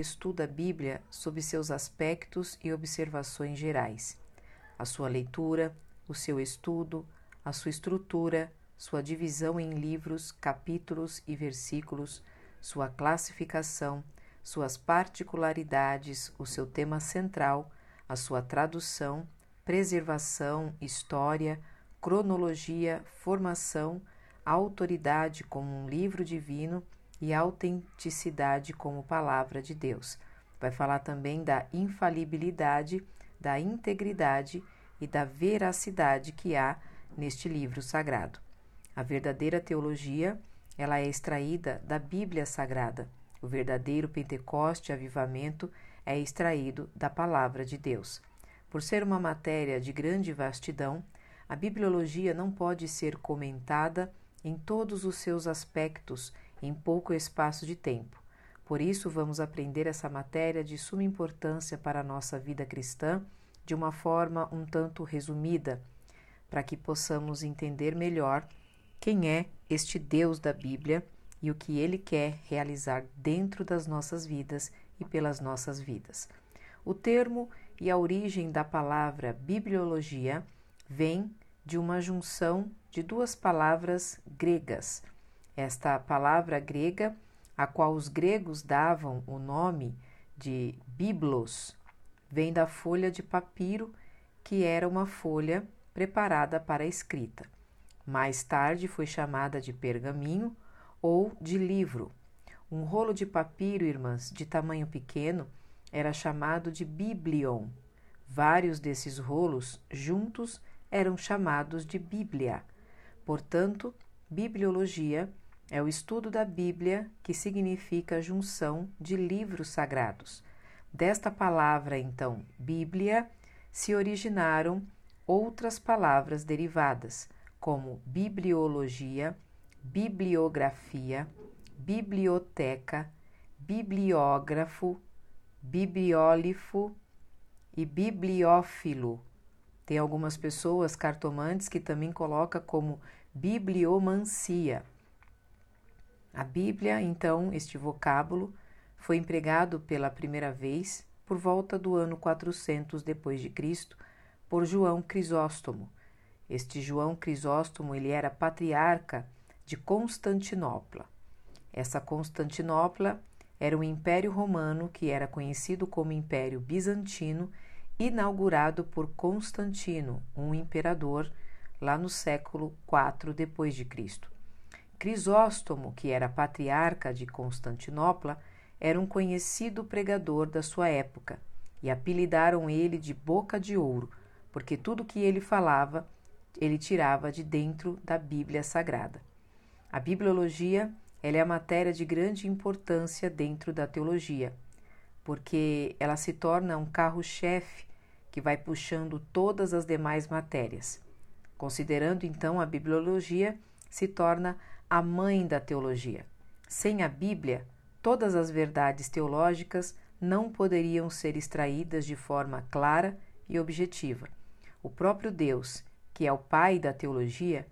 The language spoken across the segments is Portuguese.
estuda a Bíblia sob seus aspectos e observações gerais. A sua leitura, o seu estudo, a sua estrutura, sua divisão em livros, capítulos e versículos, sua classificação, suas particularidades, o seu tema central, a sua tradução, preservação, história, cronologia, formação, autoridade como um livro divino e autenticidade como palavra de Deus. Vai falar também da infalibilidade, da integridade e da veracidade que há neste livro sagrado. A verdadeira teologia, ela é extraída da Bíblia Sagrada. O verdadeiro Pentecoste avivamento é extraído da palavra de Deus. Por ser uma matéria de grande vastidão, a bibliologia não pode ser comentada em todos os seus aspectos em pouco espaço de tempo. Por isso, vamos aprender essa matéria de suma importância para a nossa vida cristã de uma forma um tanto resumida, para que possamos entender melhor quem é este Deus da Bíblia e o que ele quer realizar dentro das nossas vidas e pelas nossas vidas. O termo e a origem da palavra bibliologia vem de uma junção de duas palavras gregas. Esta palavra grega, a qual os gregos davam o nome de biblos, vem da folha de papiro, que era uma folha preparada para a escrita. Mais tarde foi chamada de pergaminho ou de livro. Um rolo de papiro, irmãs, de tamanho pequeno, era chamado de biblion. Vários desses rolos juntos eram chamados de Bíblia. Portanto, bibliologia é o estudo da Bíblia, que significa junção de livros sagrados. Desta palavra, então, Bíblia, se originaram outras palavras derivadas, como bibliologia, bibliografia, biblioteca, bibliógrafo, bibliólifo e bibliófilo. Tem algumas pessoas cartomantes que também coloca como bibliomancia. A Bíblia, então, este vocábulo foi empregado pela primeira vez por volta do ano 400 depois de Cristo por João Crisóstomo. Este João Crisóstomo, ele era patriarca de Constantinopla. Essa Constantinopla era um império romano que era conhecido como Império Bizantino, inaugurado por Constantino, um imperador lá no século IV depois de Cristo. Crisóstomo, que era patriarca de Constantinopla, era um conhecido pregador da sua época e apelidaram ele de Boca de Ouro, porque tudo que ele falava ele tirava de dentro da Bíblia Sagrada. A bibliologia ela é a matéria de grande importância dentro da teologia, porque ela se torna um carro-chefe que vai puxando todas as demais matérias. Considerando então a bibliologia, se torna a mãe da teologia. Sem a Bíblia, todas as verdades teológicas não poderiam ser extraídas de forma clara e objetiva. O próprio Deus, que é o pai da teologia,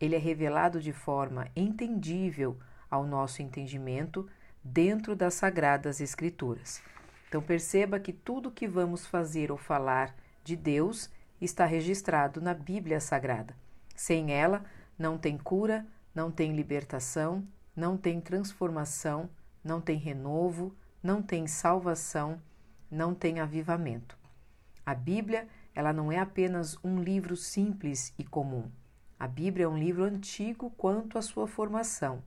ele é revelado de forma entendível ao nosso entendimento dentro das sagradas escrituras. Então perceba que tudo que vamos fazer ou falar de Deus está registrado na Bíblia Sagrada. Sem ela, não tem cura, não tem libertação, não tem transformação, não tem renovo, não tem salvação, não tem avivamento. A Bíblia, ela não é apenas um livro simples e comum. A Bíblia é um livro antigo quanto à sua formação,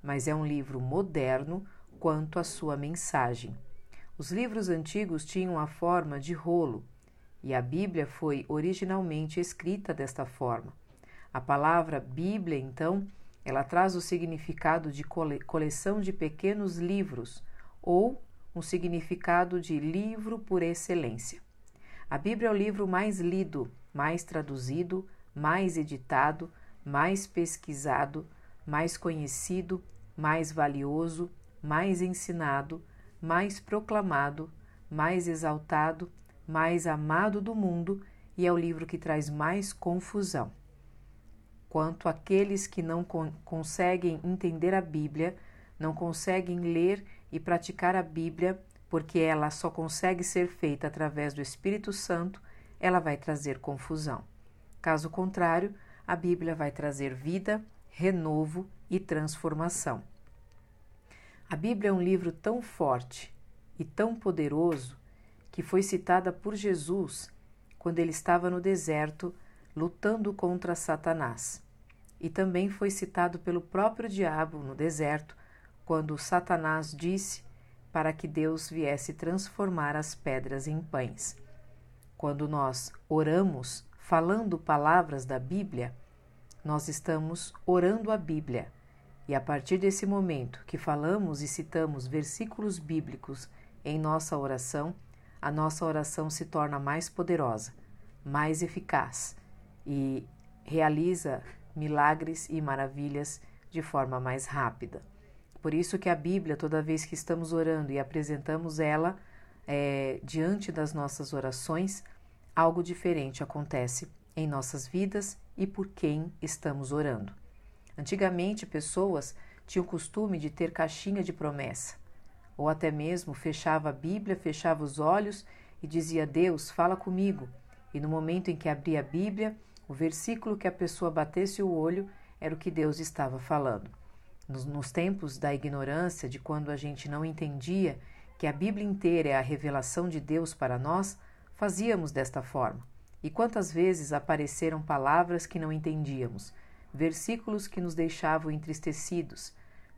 mas é um livro moderno quanto à sua mensagem. Os livros antigos tinham a forma de rolo, e a Bíblia foi originalmente escrita desta forma. A palavra Bíblia, então, ela traz o significado de coleção de pequenos livros ou um significado de livro por excelência. A Bíblia é o livro mais lido, mais traduzido, mais editado, mais pesquisado, mais conhecido, mais valioso, mais ensinado, mais proclamado, mais exaltado, mais amado do mundo e é o livro que traz mais confusão. Quanto àqueles que não con conseguem entender a Bíblia, não conseguem ler e praticar a Bíblia, porque ela só consegue ser feita através do Espírito Santo, ela vai trazer confusão. Caso contrário, a Bíblia vai trazer vida, renovo e transformação. A Bíblia é um livro tão forte e tão poderoso que foi citada por Jesus quando ele estava no deserto lutando contra Satanás. E também foi citado pelo próprio diabo no deserto, quando Satanás disse para que Deus viesse transformar as pedras em pães. Quando nós oramos falando palavras da Bíblia, nós estamos orando a Bíblia. E a partir desse momento que falamos e citamos versículos bíblicos em nossa oração, a nossa oração se torna mais poderosa, mais eficaz e realiza milagres e maravilhas de forma mais rápida. Por isso que a Bíblia, toda vez que estamos orando e apresentamos ela é, diante das nossas orações, algo diferente acontece em nossas vidas e por quem estamos orando. Antigamente, pessoas tinham o costume de ter caixinha de promessa, ou até mesmo fechava a Bíblia, fechava os olhos e dizia: Deus, fala comigo. E no momento em que abria a Bíblia, o versículo que a pessoa batesse o olho era o que Deus estava falando. Nos, nos tempos da ignorância, de quando a gente não entendia que a Bíblia inteira é a revelação de Deus para nós, fazíamos desta forma. E quantas vezes apareceram palavras que não entendíamos, versículos que nos deixavam entristecidos,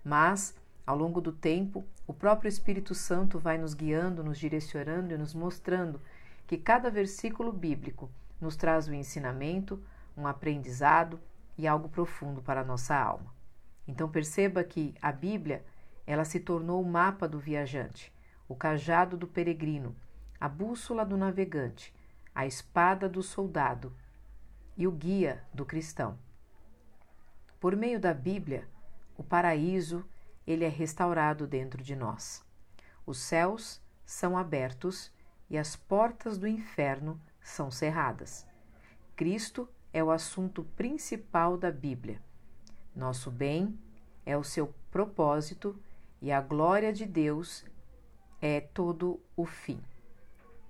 mas, ao longo do tempo, o próprio Espírito Santo vai nos guiando, nos direcionando e nos mostrando que cada versículo bíblico nos traz um ensinamento, um aprendizado e algo profundo para a nossa alma. Então perceba que a Bíblia, ela se tornou o mapa do viajante, o cajado do peregrino, a bússola do navegante, a espada do soldado e o guia do cristão. Por meio da Bíblia, o paraíso ele é restaurado dentro de nós. Os céus são abertos e as portas do inferno são cerradas. Cristo é o assunto principal da Bíblia. Nosso bem é o seu propósito e a glória de Deus é todo o fim.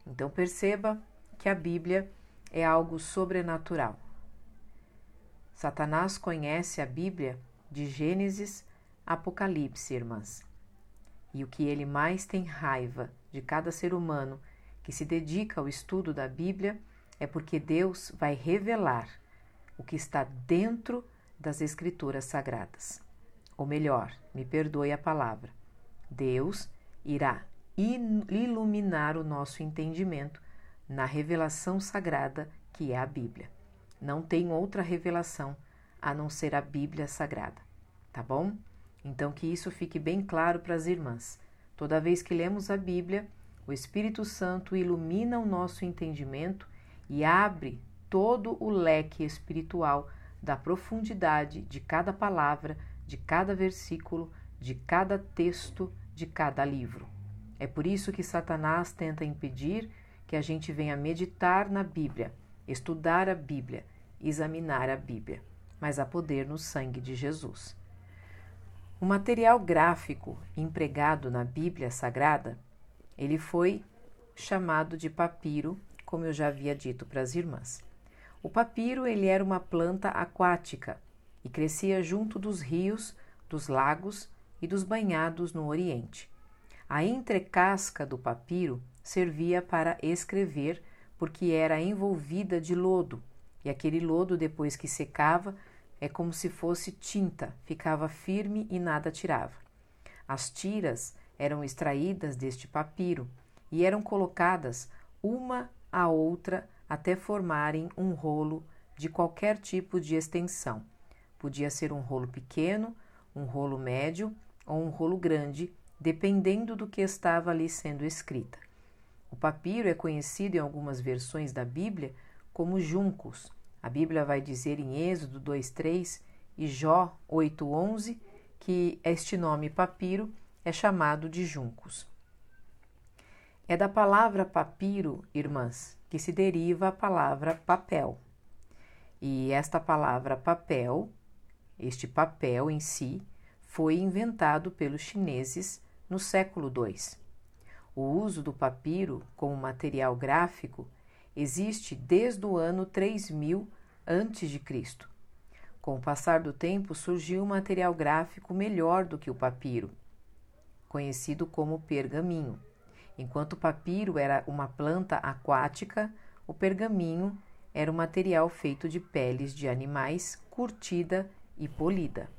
Então perceba que a Bíblia é algo sobrenatural. Satanás conhece a Bíblia de Gênesis a Apocalipse, irmãs. E o que ele mais tem raiva de cada ser humano que se dedica ao estudo da Bíblia é porque Deus vai revelar o que está dentro das Escrituras Sagradas. Ou melhor, me perdoe a palavra, Deus irá iluminar o nosso entendimento na revelação sagrada que é a Bíblia. Não tem outra revelação a não ser a Bíblia Sagrada, tá bom? Então que isso fique bem claro para as irmãs. Toda vez que lemos a Bíblia, o Espírito Santo ilumina o nosso entendimento e abre todo o leque espiritual da profundidade de cada palavra, de cada versículo, de cada texto, de cada livro. É por isso que Satanás tenta impedir que a gente venha meditar na Bíblia, estudar a Bíblia, examinar a Bíblia, mas há poder no sangue de Jesus. O material gráfico empregado na Bíblia Sagrada ele foi chamado de papiro, como eu já havia dito para as irmãs. O papiro ele era uma planta aquática e crescia junto dos rios, dos lagos e dos banhados no Oriente. A entrecasca do papiro servia para escrever porque era envolvida de lodo, e aquele lodo, depois que secava, é como se fosse tinta, ficava firme e nada tirava. As tiras eram extraídas deste papiro e eram colocadas uma a outra até formarem um rolo de qualquer tipo de extensão. Podia ser um rolo pequeno, um rolo médio ou um rolo grande, dependendo do que estava ali sendo escrita. O papiro é conhecido em algumas versões da Bíblia como juncos. A Bíblia vai dizer em Êxodo 2:3 e Jó 8:11 que este nome papiro é chamado de juncos. É da palavra papiro, irmãs, que se deriva a palavra papel. E esta palavra papel, este papel em si, foi inventado pelos chineses no século II. O uso do papiro como material gráfico existe desde o ano 3000 a.C. Com o passar do tempo, surgiu um material gráfico melhor do que o papiro, conhecido como pergaminho. Enquanto o papiro era uma planta aquática, o pergaminho era um material feito de peles de animais curtida e polida.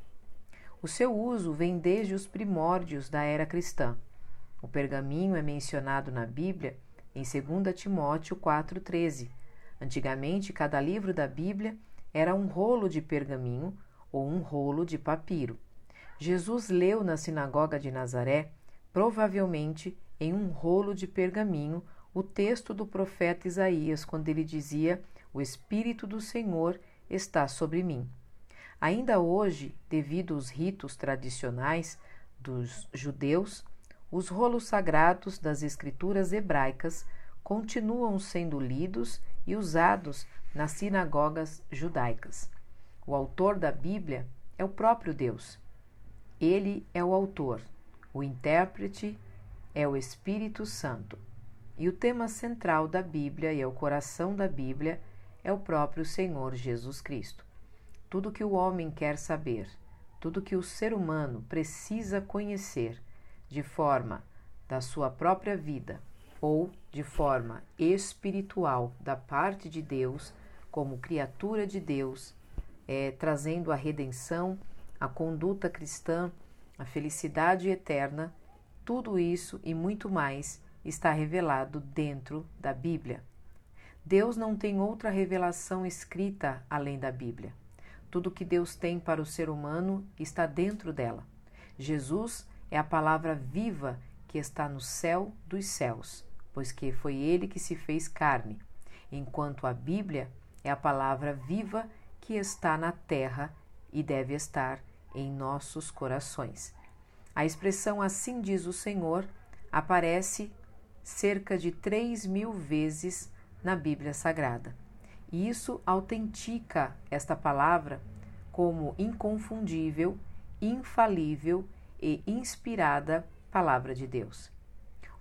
O seu uso vem desde os primórdios da era cristã. O pergaminho é mencionado na Bíblia em 2 Timóteo 4,13. Antigamente, cada livro da Bíblia era um rolo de pergaminho ou um rolo de papiro. Jesus leu na sinagoga de Nazaré, provavelmente em um rolo de pergaminho, o texto do profeta Isaías, quando ele dizia: O Espírito do Senhor está sobre mim Ainda hoje, devido aos ritos tradicionais dos judeus, os rolos sagrados das escrituras hebraicas continuam sendo lidos e usados nas sinagogas judaicas. O autor da Bíblia é o próprio Deus. Ele é o autor, o intérprete é o Espírito Santo. E o tema central da Bíblia e é o coração da Bíblia é o próprio Senhor Jesus Cristo tudo que o homem quer saber, tudo que o ser humano precisa conhecer de forma da sua própria vida ou de forma espiritual da parte de Deus, como criatura de Deus, é, trazendo a redenção, a conduta cristã, a felicidade eterna, tudo isso e muito mais está revelado dentro da Bíblia. Deus não tem outra revelação escrita além da Bíblia. Tudo que Deus tem para o ser humano está dentro dela. Jesus é a palavra viva que está no céu dos céus, pois que foi ele que se fez carne, enquanto a Bíblia é a palavra viva que está na terra e deve estar em nossos corações. A expressão assim diz o Senhor aparece cerca de três mil vezes na Bíblia Sagrada. E isso autentica esta palavra como inconfundível, infalível e inspirada palavra de Deus.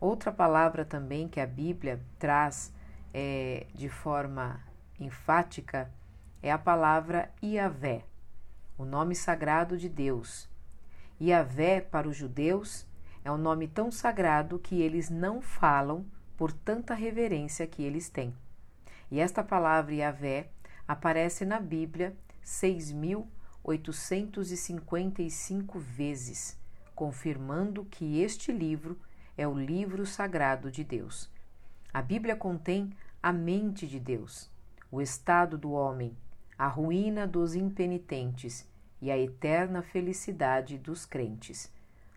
Outra palavra também que a Bíblia traz é, de forma enfática é a palavra Iavé, o nome sagrado de Deus. Iavé, para os judeus, é um nome tão sagrado que eles não falam por tanta reverência que eles têm. E esta palavra Yahvé aparece na Bíblia 6.855 vezes, confirmando que este livro é o livro sagrado de Deus. A Bíblia contém a mente de Deus, o estado do homem, a ruína dos impenitentes e a eterna felicidade dos crentes.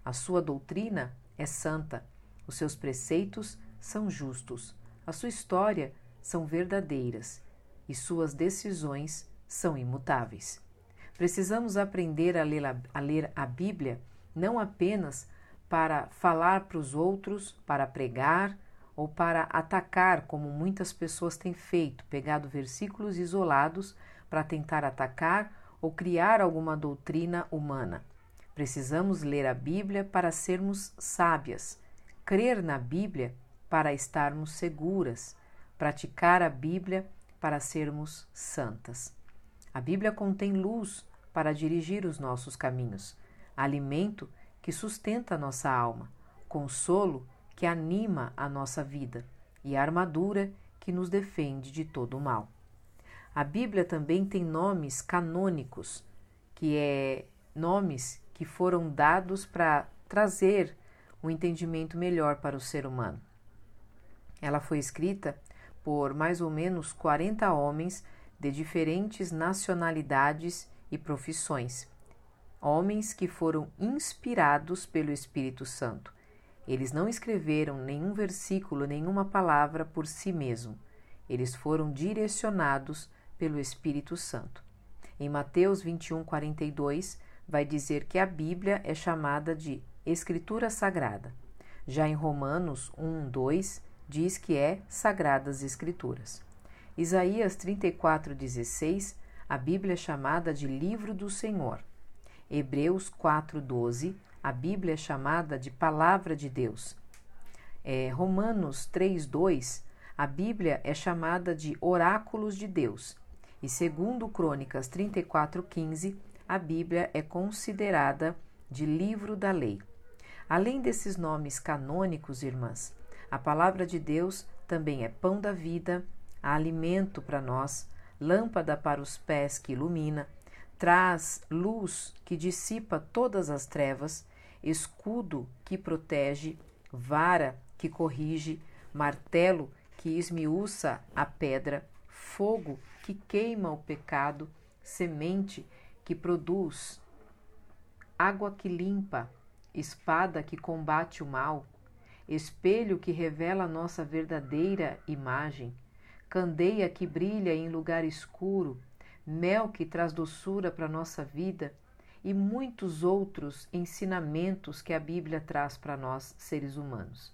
A sua doutrina é santa, os seus preceitos são justos, a sua história são verdadeiras e suas decisões são imutáveis. Precisamos aprender a ler a, a, ler a Bíblia não apenas para falar para os outros, para pregar ou para atacar, como muitas pessoas têm feito, pegado versículos isolados para tentar atacar ou criar alguma doutrina humana. Precisamos ler a Bíblia para sermos sábias, crer na Bíblia para estarmos seguras, praticar a Bíblia para sermos santas. A Bíblia contém luz para dirigir os nossos caminhos, alimento que sustenta a nossa alma, consolo que anima a nossa vida e armadura que nos defende de todo o mal. A Bíblia também tem nomes canônicos, que é nomes que foram dados para trazer um entendimento melhor para o ser humano. Ela foi escrita por mais ou menos 40 homens de diferentes nacionalidades e profissões. Homens que foram inspirados pelo Espírito Santo. Eles não escreveram nenhum versículo, nenhuma palavra por si mesmo. Eles foram direcionados pelo Espírito Santo. Em Mateus 21, 42, vai dizer que a Bíblia é chamada de Escritura Sagrada. Já em Romanos 1, 2, diz que é Sagradas Escrituras. Isaías 34,16, a Bíblia é chamada de Livro do Senhor. Hebreus 4,12, a Bíblia é chamada de Palavra de Deus. é, Romanos 3,2, a Bíblia é chamada de oráculos de Deus. E segundo Crônicas 34,15, a Bíblia é considerada de livro da lei. Além desses nomes canônicos, irmãs, a palavra de Deus também é pão da vida, alimento para nós, lâmpada para os pés que ilumina, traz luz que dissipa todas as trevas, escudo que protege, vara que corrige, martelo que esmiuça a pedra, fogo que queima o pecado, semente que produz, água que limpa, espada que combate o mal, espelho que revela a nossa verdadeira imagem, candeia que brilha em lugar escuro, mel que traz doçura para nossa vida e muitos outros ensinamentos que a Bíblia traz para nós, seres humanos.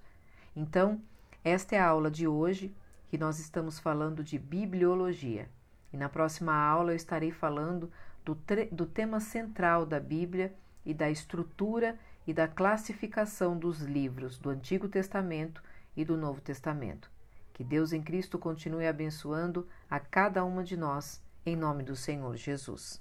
Então, esta é a aula de hoje, que nós estamos falando de bibliologia. E na próxima aula eu estarei falando do, do tema central da Bíblia e da estrutura e da classificação dos livros do Antigo Testamento e do Novo Testamento. Que Deus em Cristo continue abençoando a cada uma de nós, em nome do Senhor Jesus.